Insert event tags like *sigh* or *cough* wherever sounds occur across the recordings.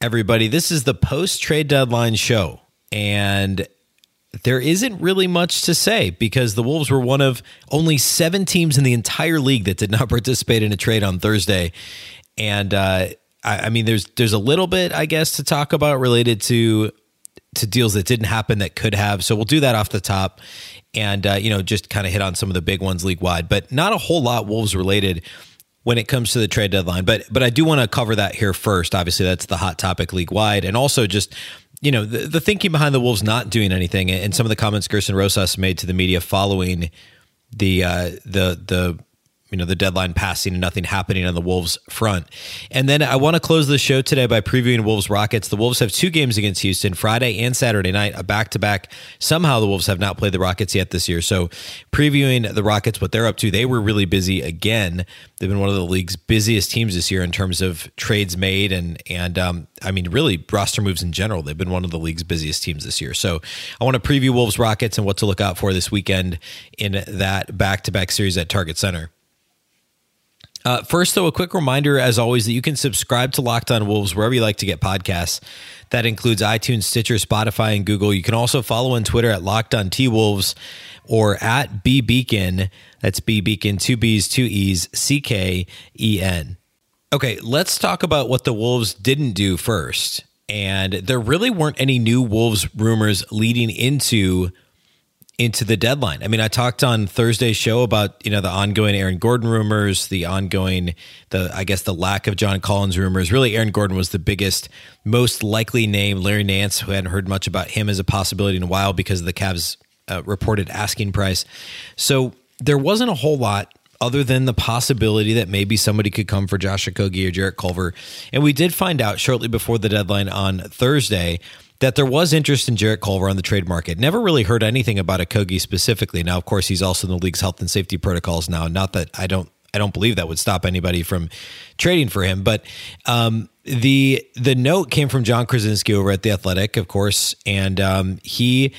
everybody. This is the post trade deadline show. And there isn't really much to say because the Wolves were one of only seven teams in the entire league that did not *laughs* participate in a trade on Thursday. And uh, I, I mean, there's there's a little bit, I guess, to talk about related to to deals that didn't happen that could have. So we'll do that off the top, and uh, you know, just kind of hit on some of the big ones league wide, but not a whole lot Wolves related when it comes to the trade deadline. But but I do want to cover that here first. Obviously, that's the hot topic league wide, and also just you know the, the thinking behind the Wolves not doing anything, and some of the comments Gersson Rosas made to the media following the uh, the the you know the deadline passing and nothing happening on the Wolves front. And then I want to close the show today by previewing Wolves Rockets. The Wolves have two games against Houston, Friday and Saturday night, a back to back. Somehow the Wolves have not played the Rockets yet this year. So previewing the Rockets, what they're up to, they were really busy again. They've been one of the league's busiest teams this year in terms of trades made and and um, I mean really roster moves in general. They've been one of the league's busiest teams this year. So I want to preview Wolves Rockets and what to look out for this weekend in that back to back series at Target Center. Uh, first, though, a quick reminder, as always, that you can subscribe to Locked On Wolves wherever you like to get podcasts. That includes iTunes, Stitcher, Spotify, and Google. You can also follow on Twitter at Locked On T Wolves or at B Beecken. That's B Beecken, two B's, two E's, C K E N. Okay, let's talk about what the Wolves didn't do first. And there really weren't any new Wolves rumors leading into into the deadline. I mean, I talked on Thursday's show about, you know, the ongoing Aaron Gordon rumors, the ongoing the I guess the lack of John Collins rumors. Really Aaron Gordon was the biggest most likely name. Larry Nance, who hadn't heard much about him as a possibility in a while because of the Cavs uh, reported asking price. So there wasn't a whole lot other than the possibility that maybe somebody could come for Josh Okogie or Jarrett Culver. And we did find out shortly before the deadline on Thursday that there was interest in Jarrett Culver on the trade market. Never really heard anything about Okogie specifically. Now, of course, he's also in the league's health and safety protocols now. Not that I don't I don't believe that would stop anybody from trading for him. But um, the the note came from Jon Krawczynski over at the Athletic, of course, and um, he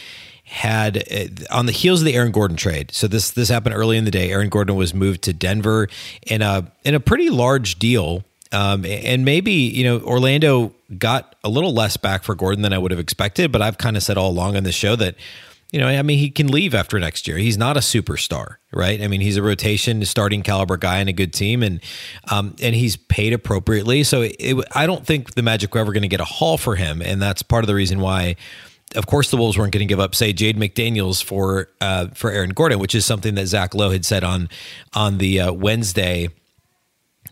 had uh, on the heels of the Aaron Gordon trade. So this this happened early in the day. Aaron Gordon was moved to Denver in a in a pretty large deal um, and maybe, you know, Orlando got a little less back for Gordon than I would have expected, but I've kind of said all along on the show that, you know, I mean, he can leave after next year. He's not a superstar, right? I mean, he's a rotation starting caliber guy in a good team, and um, and he's paid appropriately. So it, I don't think the Magic were ever going to get a haul for him, and that's part of the reason why. Of course, the Wolves weren't going to give up, say, Jade McDaniels for uh, for Aaron Gordon, which is something that Zach Lowe had said on on the uh, Wednesday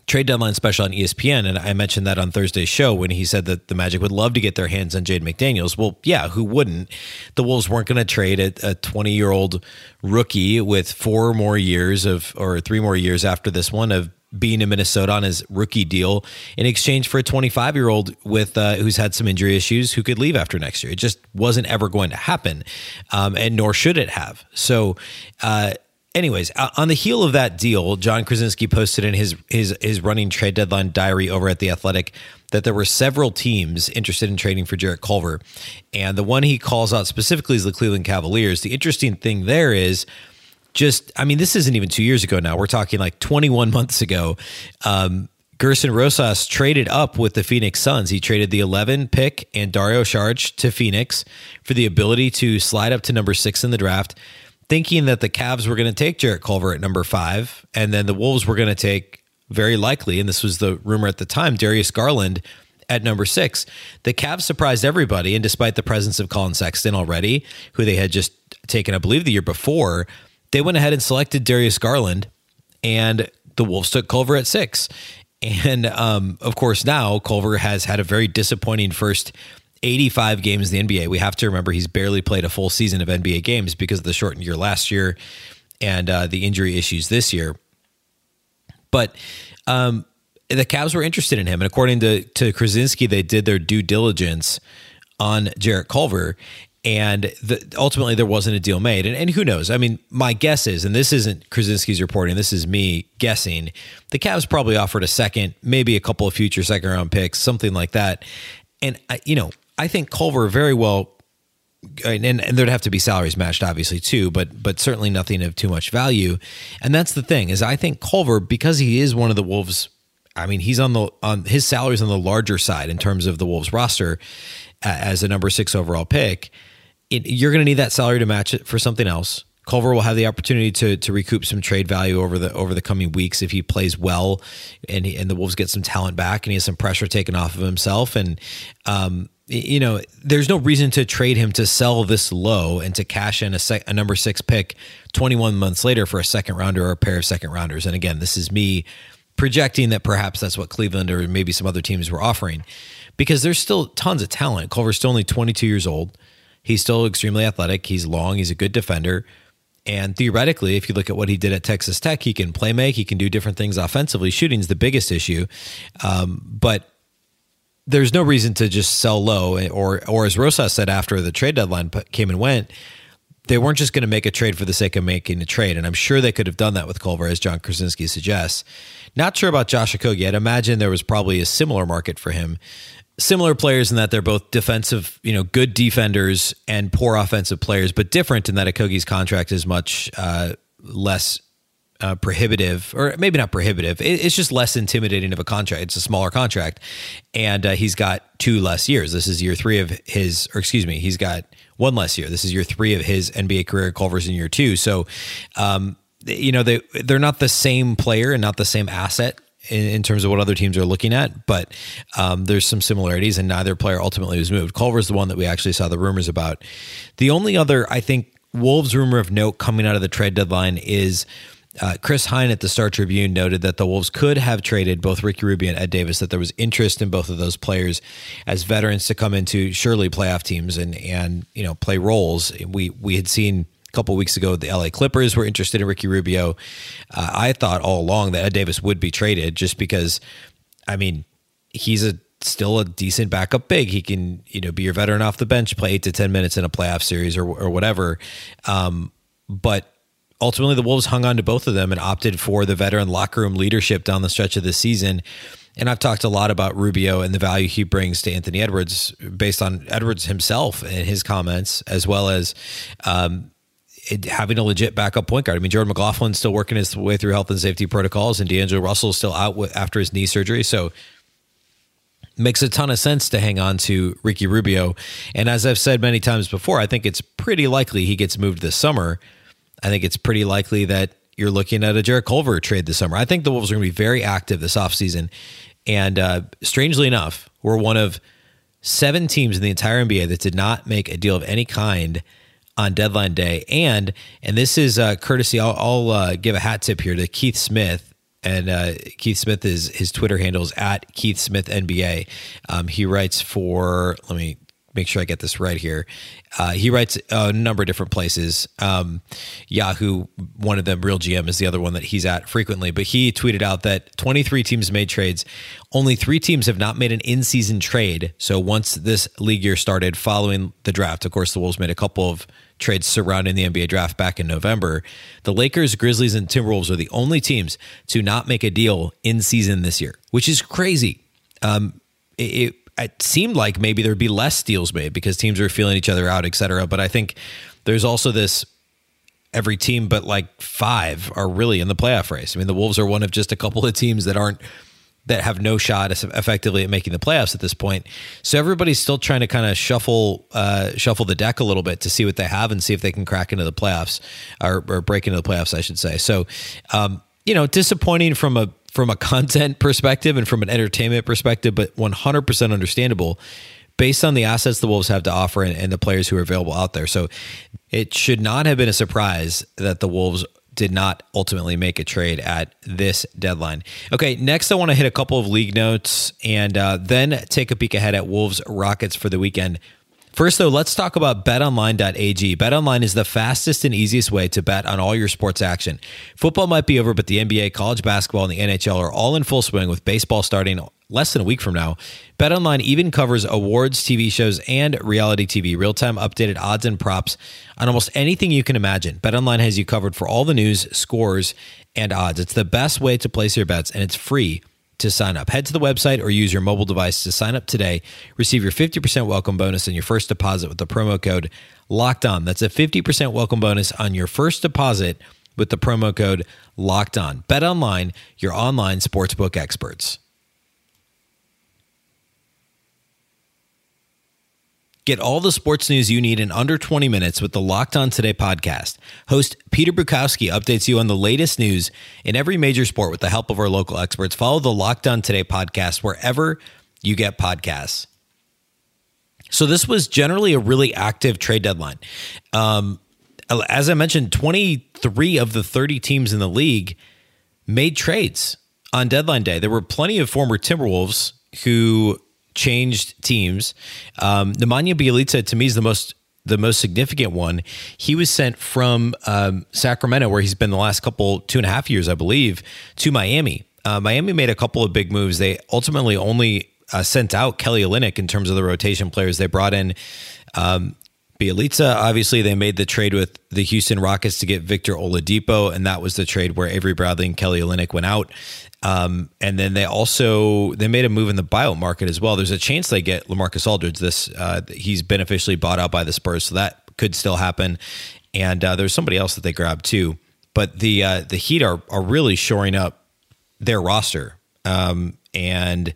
trade deadline special on ESPN, and I mentioned that on Thursday's show when he said that the Magic would love to get their hands on Jade McDaniels. Well, yeah, who wouldn't? The Wolves weren't going to trade a 20 year old rookie with four more years of, or three more years after this one of being in Minnesota on his rookie deal in exchange for a 25 year old with uh, who's had some injury issues who could leave after next year. It just wasn't ever going to happen, um, and nor should it have. So. Uh, anyways, uh, on the heel of that deal, Jon Krawczynski posted in his his his running trade deadline diary over at the Athletic that there were several teams interested in trading for Jarrett Culver, and the one he calls out specifically is the Cleveland Cavaliers. The interesting thing there is. Just, I mean, this isn't even two years ago now. We're talking like 21 months ago. Um, Gersson Rosas traded up with the Phoenix Suns. He traded the 11 pick and Dario Saric to Phoenix for the ability to slide up to number six in the draft thinking that the Cavs were going to take Jarrett Culver at number five, and then the Wolves were going to take very likely, and this was the rumor at the time, Darius Garland at number six. The Cavs surprised everybody, and despite the presence of Collin Sexton already, who they had just taken, I believe, the year before, they went ahead and selected Darius Garland, and the Wolves took Culver at six. And um, of course, now Culver has had a very disappointing first 85 games in the NBA. We have to remember he's barely played a full season of NBA games because of the shortened year last year and uh, the injury issues this year. But um, the Cavs were interested in him, and according to to Krawczynski, they did their due diligence on Jarrett Culver, and the, ultimately there wasn't a deal made. And, and, who knows? I mean, my guess is, and this isn't Krawczynski's reporting, this is me guessing. The Cavs probably offered a second, maybe a couple of future second round picks, something like that. And I, you know, I think Culver very well. And, and there'd have to be salaries matched, obviously, too, but but certainly nothing of too much value. And that's the thing is, I think Culver, because he is one of the Wolves I mean, he's on the on his salary's on the larger side in terms of the Wolves roster as a number six overall pick. It, you're going to need that salary to match it for something else. Culver will have the opportunity to to recoup some trade value over the over the coming weeks if he plays well, and he, and the Wolves get some talent back, and he has some pressure taken off of himself, and um, you know, there's no reason to trade him to sell this low and to cash in a, sec, a number six pick 21 months later for a second rounder or a pair of second rounders. And again, this is me projecting that perhaps that's what Cleveland or maybe some other teams were offering because there's still tons of talent. Culver's still only 22 years old. He's still extremely athletic. He's long. He's a good defender. And theoretically, if you look at what he did at Texas Tech, he can play make. He can do different things offensively. Shooting's the biggest issue. Um, but there's no reason to just sell low. Or, or as Rosas said after the trade deadline came and went, they weren't just going to make a trade for the sake of making a trade. And I'm sure they could have done that with Culver, as Jon Krawczynski suggests. Not sure about Josh Okogie. I'd imagine there was probably a similar market for him. Similar players in that they're both defensive, you know, good defenders and poor offensive players, but different in that Okogie's contract is much uh, less uh, prohibitive, or maybe not prohibitive. It, it's just less intimidating of a contract. It's a smaller contract, and uh, he's got two less years. This is year three of his, or excuse me, he's got one less year. This is year three of his NBA career. Culver's in year two. So, um, you know, they they're not the same player and not the same asset in, in, terms of what other teams are looking at, but um, there's some similarities, and neither player ultimately was moved. Culver's the one that we actually saw the rumors about. The only other, I think, Wolves rumor of note coming out of the trade deadline is uh, Chris Hine at the Star Tribune noted that the Wolves could have traded both Ricky Rubio and Ed Davis, that there was interest in both of those players as veterans to come into surely playoff teams and and you know play roles. We we had seen a couple weeks ago the LA Clippers were interested in Ricky Rubio. Uh, I thought all along that Ed Davis would be traded just because, I mean, he's a still a decent backup big. He can, you know, be your veteran off the bench, play eight to 10 minutes in a playoff series or, or whatever. Um, but ultimately the Wolves hung on to both of them and opted for the veteran locker room leadership down the stretch of the season. And I've talked a lot about Rubio and the value he brings to Anthony Edwards based on Edwards himself and his comments, as well as um, it, having a legit backup point guard. I mean, Jordan McLaughlin's still working his way through health and safety protocols, and D'Angelo Russell's still out with, after his knee surgery. So makes a ton of sense to hang on to Ricky Rubio. And as I've said many times before, I think it's pretty likely he gets moved this summer I think it's pretty likely that you're looking at a Jarrett Culver trade this summer. I think the Wolves are going to be very active this offseason. And uh, strangely enough, we're one of seven teams in the entire NBA that did not make a deal of any kind on deadline day. And and this is uh, courtesy. I'll, I'll uh, give a hat tip here to Keith Smith. And uh, Keith Smith is his Twitter handle is at Keith Smith NBA. Um, he writes for let me make sure I get this right here. Uh, he writes a number of different places. Um, Yahoo, one of them, Real GM, is the other one that he's at frequently. But he tweeted out that 23 teams made trades. Only three teams have not made an in season trade. So once this league year started following the draft, of course, the Wolves made a couple of trades surrounding the NBA draft back in November. The Lakers, Grizzlies, and Timberwolves are the only teams to not make a deal in season this year, which is crazy. Um, it, it seemed like maybe there'd be less deals made because teams are feeling each other out, et cetera. But I think there's also this every team but like five are really in the playoff race. I mean, the Wolves are one of just a couple of teams that aren't that have no shot effectively at making the playoffs at this point. So everybody's still trying to kind of shuffle uh, shuffle the deck a little bit to see what they have and see if they can crack into the playoffs or, or break into the playoffs, I should say. So, um, you know, disappointing from a from a content perspective and from an entertainment perspective, but 100% understandable based on the assets the Wolves have to offer and, and, the players who are available out there. So it should not have been a surprise that the Wolves did not ultimately make a trade at this deadline. Okay, next I want to hit a couple of league notes and uh, then take a peek ahead at Wolves Rockets for the weekend. First, though, let's talk about betonline.ag. BetOnline is the fastest and easiest way to bet on all your sports action. Football might be over, but the NBA, college basketball, and the NHL are all in full swing with baseball starting less than a week from now. BetOnline even covers awards, TV shows, and reality TV, real time updated odds and props on almost anything you can imagine. BetOnline has you covered for all the news, scores, and odds. It's the best way to place your bets, and it's free to sign up. Head to the website or use your mobile device to sign up today. Receive your 50% welcome bonus on your first deposit with the promo code locked on. That's a 50% welcome bonus on your first deposit with the promo code locked on. Bet online, your online sportsbook experts. Get all the sports news you need in under 20 minutes with the Locked On Today podcast. Host Peter Bukowski updates you on the latest news in every major sport with the help of our local experts. Follow the Locked On Today podcast wherever you get podcasts. So, this was generally a really active trade deadline. Um, as I mentioned, 23 of the 30 teams in the league made trades on deadline day. There were plenty of former Timberwolves who changed teams. Um, Nemanja Bjelica to me is the most the most significant one. He was sent from um, Sacramento, where he's been the last couple two and a half years, I believe, to Miami. Uh, Miami made a couple of big moves. They ultimately only uh, sent out Kelly Olynyk in terms of the rotation players. They brought in um, Bjelica. Obviously, they made the trade with the Houston Rockets to get Victor Oladipo, and that was the trade where Avery Bradley and Kelly Olynyk went out. Um, and then they also they made a move in the buyout market as well. There's a chance they get Lamarcus Aldridge. This uh, he's been officially bought out by the Spurs, so that could still happen. And uh, there's somebody else that they grabbed too. But the uh, the Heat are are really shoring up their roster, um, and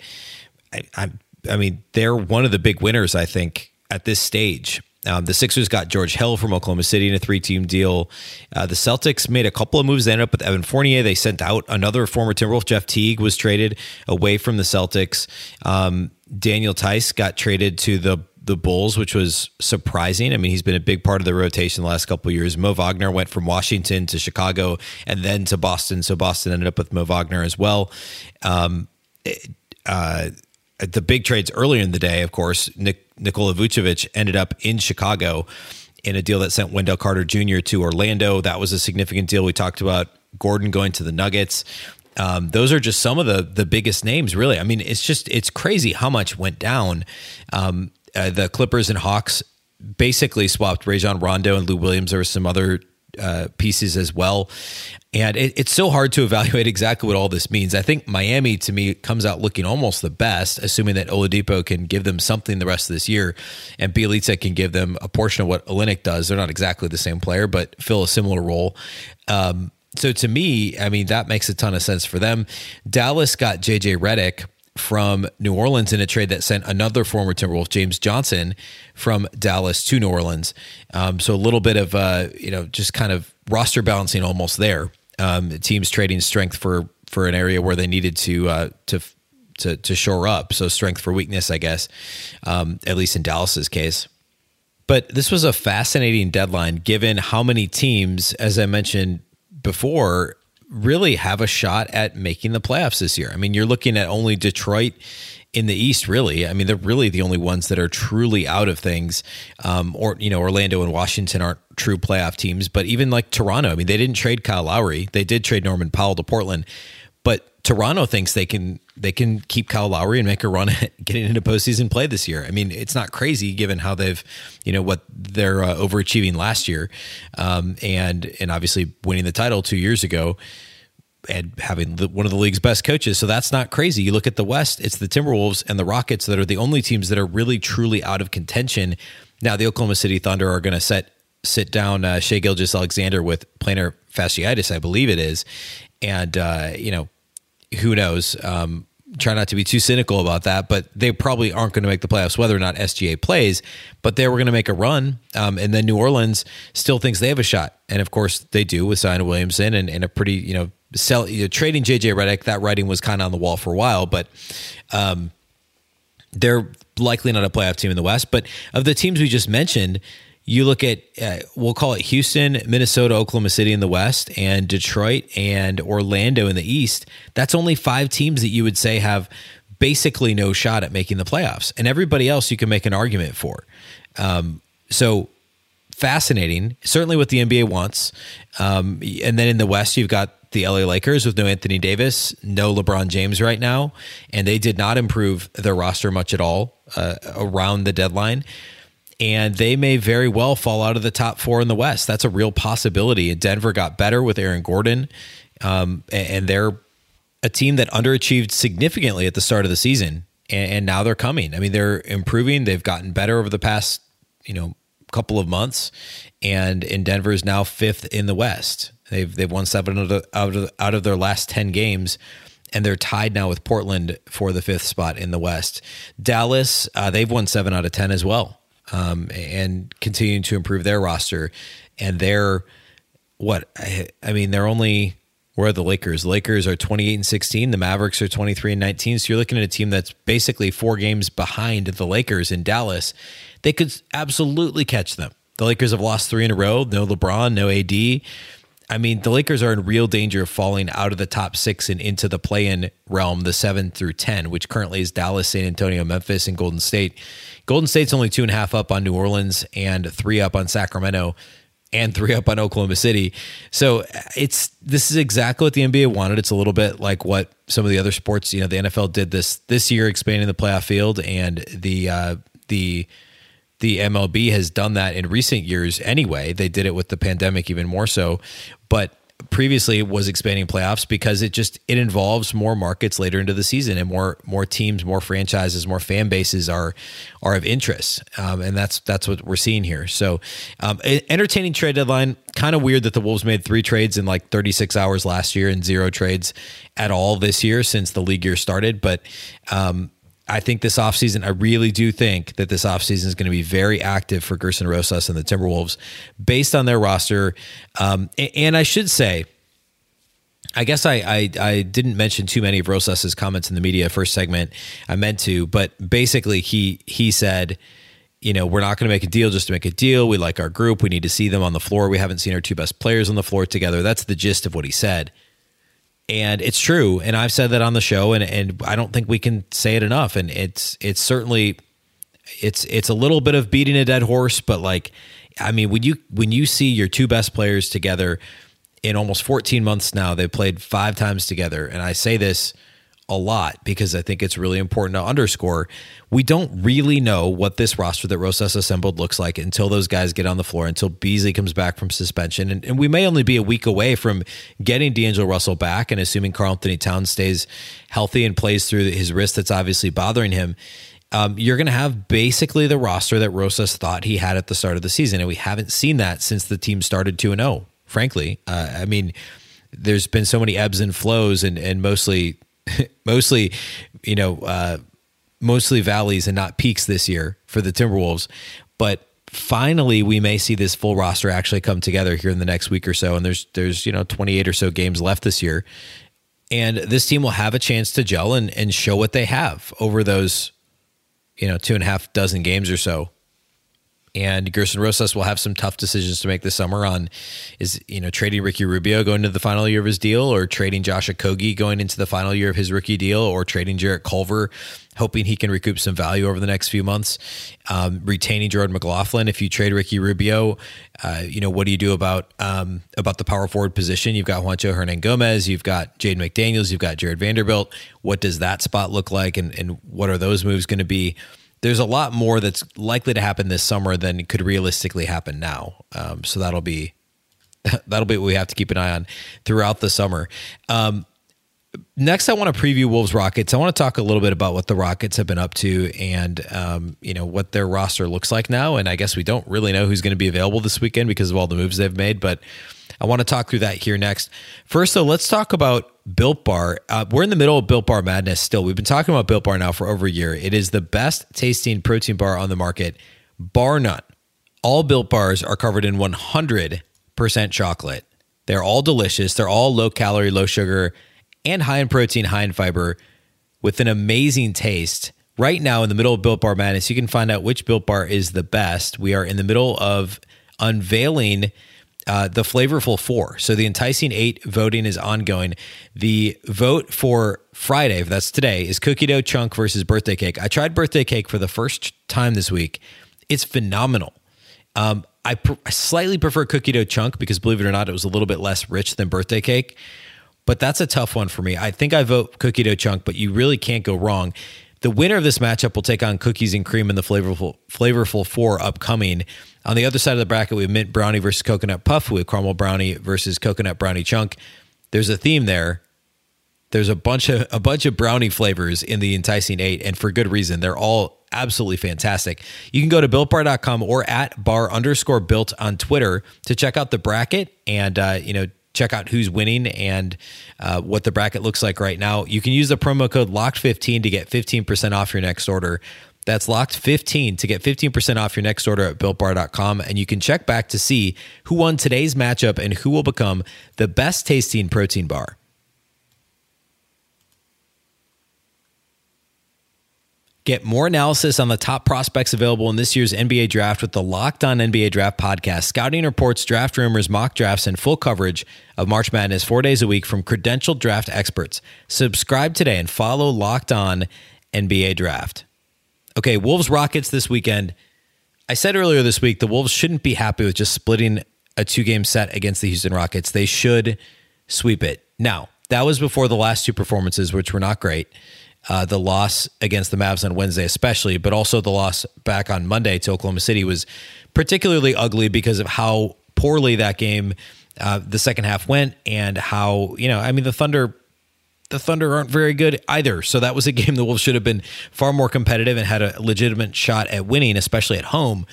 I, I I mean they're one of the big winners I think at this stage. Um, the Sixers got George Hill from Oklahoma City in a three-team deal. Uh, the Celtics made a couple of moves. They ended up with Evan Fournier. They sent out another former Timberwolf. Jeff Teague was traded away from the Celtics. Um, Daniel Theis got traded to the the Bulls, which was surprising. I mean, he's been a big part of the rotation the last couple years. Mo Wagner went from Washington to Chicago and then to Boston. So Boston ended up with Mo Wagner as well. Um, uh, the big trades earlier in the day, of course, Nick, Nikola Vucevic ended up in Chicago in a deal that sent Wendell Carter Jr. to Orlando. That was a significant deal. We talked about Gordon going to the Nuggets. Um, those are just some of the the biggest names, really. I mean, it's just it's crazy how much went down. Um, uh, the Clippers and Hawks basically swapped Rajon Rondo and Lou Williams. There were some other uh, pieces as well. And it, it's so hard to evaluate exactly what all this means. I think Miami, to me, comes out looking almost the best, assuming that Oladipo can give them something the rest of this year, and Bjelica can give them a portion of what Olynyk does. They're not exactly the same player, but fill a similar role. Um, so to me, I mean, that makes a ton of sense for them. Dallas got JJ Redick from New Orleans in a trade that sent another former Timberwolf, James Johnson, from Dallas to New Orleans. Um, so a little bit of uh, you know just kind of roster balancing almost there. Um, teams trading strength for for an area where they needed to uh, to to to shore up. So strength for weakness, I guess, um, at least in Dallas's case. But this was a fascinating deadline, given how many teams, as I mentioned before, really have a shot at making the playoffs this year. I mean, you're looking at only Detroit in the East, really. I mean, they're really the only ones that are truly out of things. Um, or, you know, Orlando and Washington aren't true playoff teams, but even like Toronto, I mean, they didn't trade Kyle Lowry. They did trade Norman Powell to Portland, but Toronto thinks they can they can keep Kyle Lowry and make a run *laughs* at getting into postseason play this year. I mean, it's not crazy given how they've, you know, what they're uh, overachieving last year, um, and and obviously winning the title two years ago and having the, one of the league's best coaches. So that's not crazy. You look at the West, it's the Timberwolves and the Rockets that are the only teams that are really truly out of contention. Now, the Oklahoma City Thunder are going to set sit down uh, Shai Gilgeous-Alexander with plantar fasciitis, I believe it is, and uh, you know who knows. Um, try not to be too cynical about that, but they probably aren't going to make the playoffs, whether or not SGA plays. But they were going to make a run, um, and then New Orleans still thinks they have a shot, and of course they do with Zion Williamson and, and a pretty you know sell you know, trading JJ Redick. That writing was kind of on the wall for a while, but um, they're likely not a playoff team in the West. But of the teams we just mentioned, you look at uh, we'll call it Houston, Minnesota, Oklahoma City in the West, and Detroit and Orlando in the East. That's only five teams that you would say have basically no shot at making the playoffs, and everybody else you can make an argument for. Um, so fascinating, certainly what the NBA wants. Um, and then in the West, you've got the LA Lakers with no Anthony Davis, no LeBron James right now, and they did not improve their roster much at all uh, around the deadline. And they may very well fall out of the top four in the West. That's a real possibility. Denver got better with Aaron Gordon, um, and they're a team that underachieved significantly at the start of the season, and, and now they're coming. I mean, they're improving. They've gotten better over the past, you know, couple of months, and in Denver is now fifth in the West. They've they've won seven out of, out of out of their last ten games, and they're tied now with Portland for the fifth spot in the West. Dallas, uh, they've won seven out of ten as well, um, and continuing to improve their roster. And they're what I, I mean, they're only where are the Lakers? Lakers are 28 and 16. The Mavericks are 23 and 19. So you're looking at a team that's basically four games behind the Lakers in Dallas. They could absolutely catch them. The Lakers have lost three in a row. No LeBron, no AD. I mean, the Lakers are in real danger of falling out of the top six and into the play in realm, the seven through 10, which currently is Dallas, San Antonio, Memphis, and Golden State. Golden State's only two and a half up on New Orleans and three up on Sacramento and three up on Oklahoma City. So it's this is exactly what the NBA wanted. It's a little bit like what some of the other sports, you know, the NFL did this this year, expanding the playoff field, and the uh, the the MLB has done that in recent years anyway. They did it with the pandemic even more so, but previously was expanding playoffs because it just it involves more markets later into the season and more more teams, more franchises, more fan bases are are of interest, um, and that's that's what we're seeing here. So, um, entertaining trade deadline. Kind of weird that the Wolves made three trades in like 36 hours last year and zero trades at all this year since the league year started, but. Um, I think this offseason, I really do think that this offseason is going to be very active for Gersson Rosas and the Timberwolves based on their roster. Um, and I should say, I guess I, I, I didn't mention too many of Rosas's comments in the media first segment. I meant to, but basically he he said, you know, we're not going to make a deal just to make a deal. We like our group. We need to see them on the floor. We haven't seen our two best players on the floor together. That's the gist of what he said and it's true. And i've said that on the show and, and i don't think we can say it enough. And it's it's certainly it's it's a little bit of beating a dead horse but like i mean when you when you see your two best players together in almost 14 months now they played five times together. And i say this a lot because I think it's really important to underscore. We don't really know what this roster that Rosas assembled looks like until those guys get on the floor, until Beasley comes back from suspension. And, and we may only be a week away from getting D'Angelo Russell back and assuming Karl-Anthony Towns stays healthy and plays through his wrist that's obviously bothering him. Um, you're going to have basically the roster that Rosas thought he had at the start of the season. And we haven't seen that since the team started 2 0, frankly. Uh, I mean, there's been so many ebbs and flows and, and mostly *laughs* mostly, you know, uh, mostly valleys and not peaks this year for the Timberwolves. But finally, we may see this full roster actually come together here in the next week or so. And there's there's you know 28 or so games left this year, and this team will have a chance to gel and and show what they have over those, you know, two and a half dozen games or so and Gersson Rosas will have some tough decisions to make this summer on is you know trading Ricky Rubio going into the final year of his deal or trading Josh Okogie going into the final year of his rookie deal or trading Jarrett Culver hoping he can recoup some value over the next few months? Um, retaining Jordan McLaughlin if you trade Ricky Rubio uh, you know what do you do about um, about the power forward position? You've got Juancho Hernangomez you've got Jaden McDaniels you've got Jarred Vanderbilt. What does that spot look like and, and what are those moves going to be there's a lot more that's likely to happen this summer than could realistically happen now. Um, so that'll be *laughs* that'll be what we have to keep an eye on throughout the summer. Um, next, I want to preview Wolves Rockets. I want to talk a little bit about what the Rockets have been up to and um, you know what their roster looks like now. And I guess we don't really know who's going to be available this weekend because of all the moves they've made, but. I want to talk through that here next. First, though, let's talk about Built Bar. Uh, we're in the middle of Built Bar madness still. We've been talking about Built Bar now for over a year. It is the best tasting protein bar on the market, bar none. All Built Bars are covered in 100% chocolate. They're all delicious. They're all low calorie, low sugar, and high in protein, high in fiber, with an amazing taste. Right now, in the middle of Built Bar madness, you can find out which Built Bar is the best. We are in the middle of unveiling uh, the flavorful four. So the enticing eight voting is ongoing. The vote for Friday, that's today, is cookie dough chunk versus birthday cake. I tried birthday cake for the first time this week. It's phenomenal. Um, I, pr- I slightly prefer cookie dough chunk because, believe it or not, it was a little bit less rich than birthday cake. But that's a tough one for me. I think I vote cookie dough chunk, but you really can't go wrong. The winner of this matchup will take on cookies and cream in the flavorful flavorful four upcoming. On the other side of the bracket, we have mint brownie versus coconut puff. We have caramel brownie versus coconut brownie chunk. There's a theme there. There's a bunch of a bunch of brownie flavors in the enticing eight, and for good reason. They're all absolutely fantastic. You can go to builtbar.com or at bar underscore built on Twitter to check out the bracket and uh, you know check out who's winning and uh, what the bracket looks like right now. You can use the promo code locked15 to get 15% off your next order. That's locked 15 to get 15% off your next order at builtbar.com. And you can check back to see who won today's matchup and who will become the best tasting protein bar. Get more analysis on the top prospects available in this year's NBA draft with the Locked On NBA Draft podcast. Scouting reports, draft rumors, mock drafts, and full coverage of March Madness four days a week from credentialed draft experts. Subscribe today and follow Locked On NBA Draft. Okay, Wolves Rockets this weekend. I said earlier this week the Wolves shouldn't be happy with just splitting a two game set against the Houston Rockets. They should sweep it. Now, that was before the last two performances, which were not great uh, the loss against the Mavs on Wednesday, especially, but also the loss back on Monday to Oklahoma City was particularly ugly because of how poorly that game, uh, the second half went, and how you know, I mean, the Thunder. The Thunder aren't very good either. So that was a *laughs* game the Wolves should have been far more competitive and had a legitimate shot at winning, especially at home.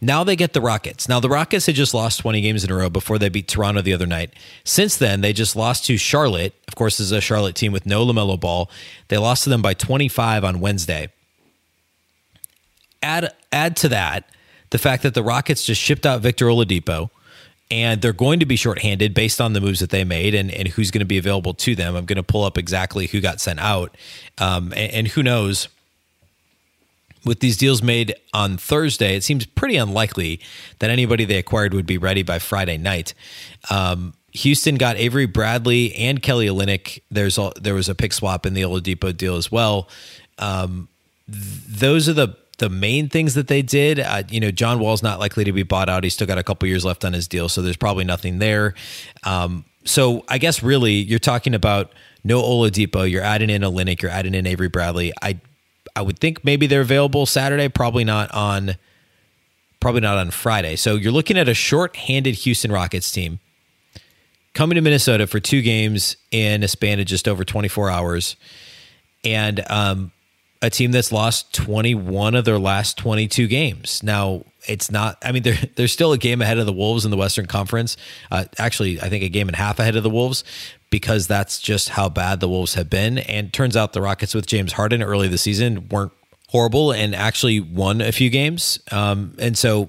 Now they get the Rockets. Now the Rockets had just lost 20 games in a row before they beat Toronto the other night. Since then, they just lost to Charlotte. Of course, this is a Charlotte team with no LaMelo Ball. They lost to them by 25 on Wednesday. Add add to that the fact that the Rockets just shipped out Victor Oladipo and they're going to be shorthanded based on the moves that they made and, and who's going to be available to them. I'm going to pull up exactly who got sent out. Um, and, and who knows – with these deals made on Thursday, it seems pretty unlikely that anybody they acquired would be ready by Friday night. Um, Houston got Avery Bradley and Kelly Olynyk. There's there was a pick swap in the Oladipo deal as well. Um, th- those are the the main things that they did. Uh, you know, John Wall's not likely to be bought out. He's still got a couple years left on his deal, so there's probably nothing there. Um, so I guess really you're talking about no Oladipo. You're adding in Olynyk. You're adding in Avery Bradley. I I would think maybe they're available Saturday, probably not on probably not on Friday. So you're looking at a short-handed Houston Rockets team coming to Minnesota for two games in a span of just over 24 hours, and um, a team that's lost 21 of their last 22 games. Now it's not. I mean, *laughs* they're they're still a game ahead of the Wolves in the Western Conference. Uh, actually, I think a game and a half ahead of the Wolves because that's just how bad the Wolves have been. And turns out the Rockets with James Harden early the season weren't horrible and actually won a few games. Um, and so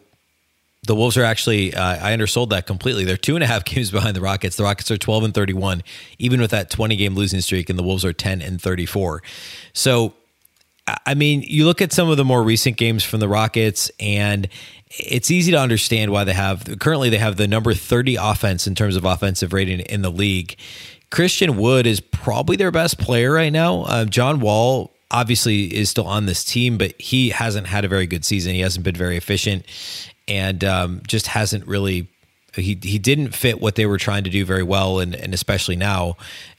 the Wolves are actually, uh, I undersold that completely. They're two and a half *laughs* games behind the Rockets. The Rockets are 12 and 31, even with that 20 game losing streak, and the Wolves are 10 and 34. So, I mean, you look at some of the more recent games from the Rockets, and it's easy to understand why they have currently they have the number 30 offense in terms of offensive rating in the league. Christian Wood is probably their best player right now. Um, John Wall obviously is still on this team, but he hasn't had a very good season. He hasn't been very efficient and um, just hasn't really he he didn't fit what they were trying to do very well and and especially now.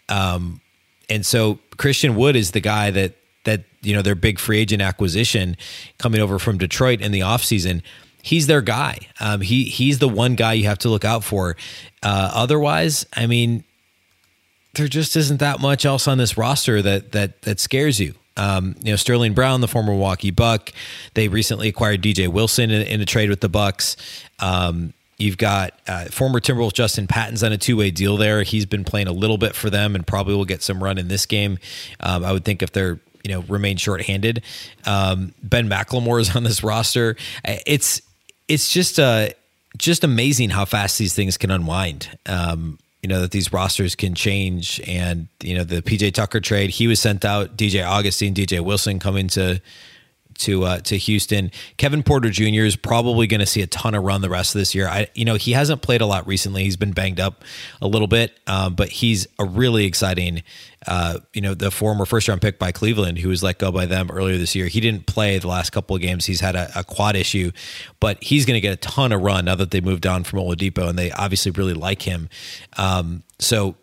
Um, and so Christian Wood is the guy that you know their big free agent acquisition coming over from Detroit in the offseason he's their guy. Um, he he's the one guy you have to look out for. Uh, otherwise, I mean, there just isn't that much else on this roster that that that scares you. Um, you know, Sterling Brown, the former Milwaukee Buck, they recently acquired DJ Wilson in, in a trade with the Bucks. Um, you've got uh, former Timberwolves Justin Patton's on a two way deal there. He's been playing a little bit for them and probably will get some run in this game. Um, I would think if they're you know remain shorthanded. Um, ben McLemore is on this roster. It's it's just uh just amazing how fast these things can unwind. Um, you know that these rosters can change, and you know the PJ Tucker trade. He was sent out. DJ Augustin, DJ Wilson coming to to uh, to Houston. Kevin Porter Jr. is probably going to see a ton of run the rest of this year. I you know he hasn't played a lot recently. He's been banged up a little bit, um, but he's a really exciting. Uh, you know the former first round pick by Cleveland, who was let go by them earlier this year. He didn't play the last couple of games. He's had a, a quad issue, but he's going to get a ton of run now that they moved on from Oladipo, and they obviously really like him. Um, so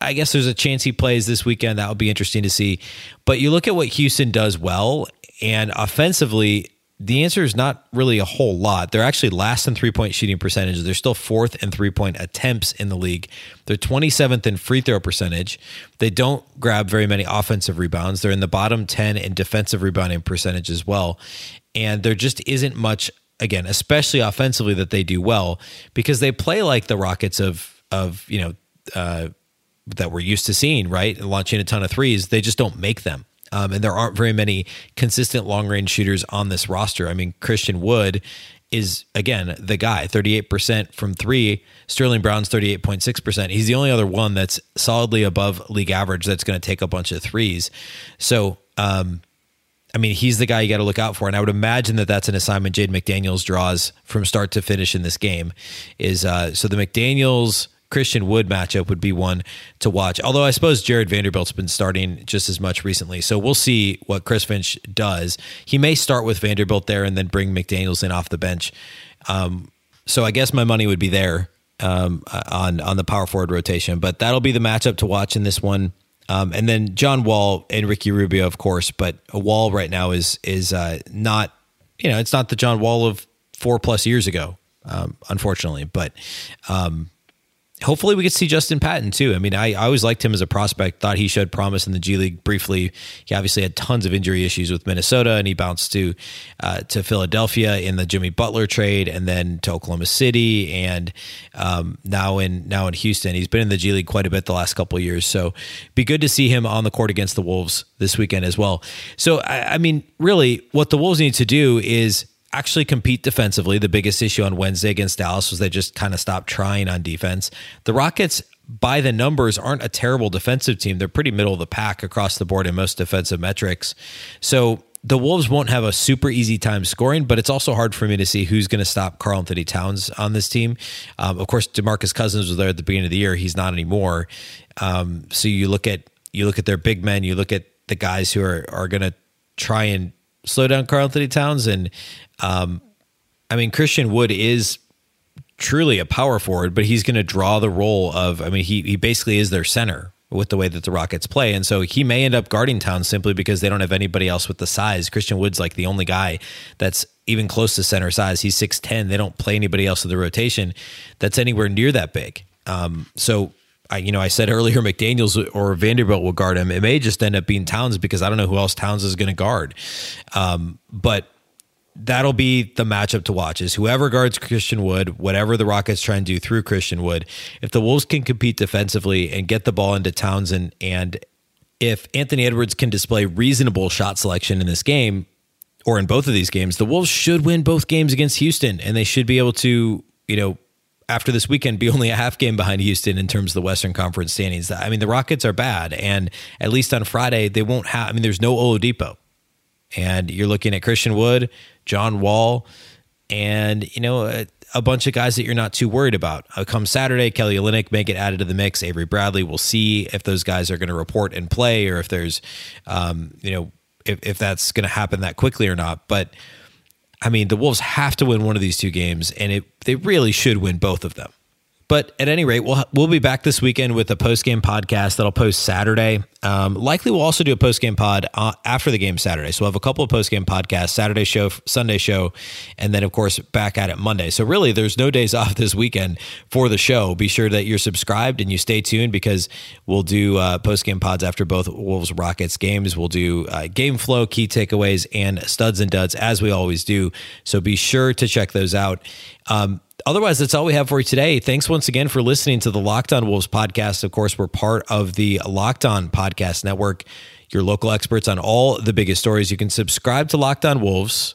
I guess there's a chance he plays this weekend. That would be interesting to see. But you look at what Houston does well, and offensively, the answer is not really a whole lot. They're actually last in three point shooting percentage. They're still fourth in three point attempts in the league. They're 27th in free throw percentage. They don't grab very many offensive rebounds. They're in the bottom 10 in defensive rebounding percentage as well. And there just isn't much, again, especially offensively, that they do well because they play like the Rockets of, of you know, uh, that we're used to seeing, right? Launching a ton of threes. They just don't make them. Um, and there aren't very many consistent long range shooters on this roster. I mean, Christian Wood is again the guy 38% from three sterling brown's 38.6% he's the only other one that's solidly above league average that's going to take a bunch of threes so um, i mean he's the guy you got to look out for and i would imagine that that's an assignment jade mcdaniels draws from start to finish in this game is uh, so the mcdaniels Christian Wood matchup would be one to watch. Although I suppose Jarred Vanderbilt's been starting just as much recently. So we'll see what Chris Finch does. He may start with Vanderbilt there and then bring McDaniels in off the bench. Um, so I guess my money would be there um, on on the power forward rotation. But that'll be the matchup to watch in this one. Um, and then John Wall and Ricky Rubio, of course. But a Wall right now is is uh, not you know it's not the John Wall of four plus years ago, um, unfortunately. But um, hopefully we could see Justin Patton too. I mean, I, I, always liked him as a prospect, thought he showed promise in the G League briefly. He obviously had tons of injury issues with Minnesota and he bounced to uh, to Philadelphia in the Jimmy Butler trade and then to Oklahoma City and um, now in now in Houston. He's been in the G League quite a bit the last couple years. So be good to see him on the court against the Wolves this weekend as well. So I, I mean, really what the Wolves need to do is actually compete defensively. The biggest issue on Wednesday against Dallas was they just kind of stopped trying on defense. The Rockets, by the numbers, aren't a terrible defensive team. They're pretty middle of the pack across the board in most defensive metrics. So the Wolves won't have a super easy time scoring, but it's also hard for me to see who's going to stop Karl-Anthony Towns on this team. Um, of course, DeMarcus Cousins was there at the beginning of the year. He's not anymore. Um, so you look at you look at their big men. You look at the guys who are are going to try and slow down Karl-Anthony Towns. And um, I mean, Christian Wood is truly a power forward, but he's going to draw the role of, I mean, he, he basically is their center with the way that the Rockets play. And so he may end up guarding Towns simply because they don't have anybody else with the size. Christian Wood's like the only guy that's even close to center size. He's 6'10. They don't play anybody else in the rotation that's anywhere near that big. Um, so I, you know, I said earlier *laughs* McDaniels or Vanderbilt will guard him. It may just end up being Towns because I don't know who else Towns is going to guard. Um, but that'll be the matchup to watch is whoever guards Christian Wood, whatever the Rockets try and do through Christian Wood. If the Wolves can compete defensively and get the ball into Townsend, and if Anthony Edwards can display reasonable shot selection in this game or in both of these games, the Wolves should win both games against Houston and they should be able to, you know, after this weekend be *laughs* only a half game behind Houston in terms of the Western Conference standings. I mean, the Rockets are bad, and at least on Friday they won't have. I mean, there's no Oladipo, and you're looking at Christian Wood, John Wall, and you know a, a bunch of guys that you're not too worried about. Uh, come Saturday, Kelly Olynyk may get added to the mix. Avery Bradley, we'll see if those guys are going to report and play, or if there's, um, you know, if if that's going to happen that quickly or not, but I mean, the Wolves have to win one of these two games, and it, they really should win both of them. But at any rate, we'll we'll be back this weekend with a post game podcast that'll post Saturday. Um, likely, we'll also do a post game pod uh, after the game Saturday. So we'll have a couple of post game podcasts: Saturday show, Sunday show, and then of course back at it Monday. So really, there's no days *laughs* off this weekend for the show. Be sure that you're subscribed and you stay tuned because we'll do uh, post game pods after both Wolves Rockets games. We'll do uh, game flow, key takeaways, and studs and duds as we always do. So be sure to check those out. Um, otherwise, that's all we have for you today. Thanks once again for listening to the Locked On Wolves podcast. Of course, we're part of the Locked On Podcast Network, your local experts on all the biggest stories. You can subscribe to Locked On Wolves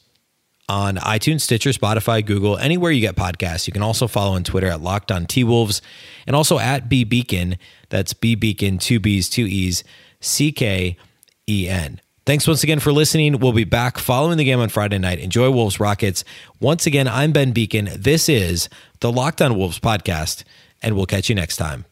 on iTunes, Stitcher, Spotify, Google, anywhere you get podcasts. You can also follow on Twitter at Locked On T Wolves and also at B Beecken. That's B Beecken, two B's, two E's, C K E N. Thanks once again for listening. We'll be back following the game on Friday night. Enjoy Wolves Rockets. Once again, I'm Ben Beecken. This is the Locked On Wolves podcast, and we'll catch you next time.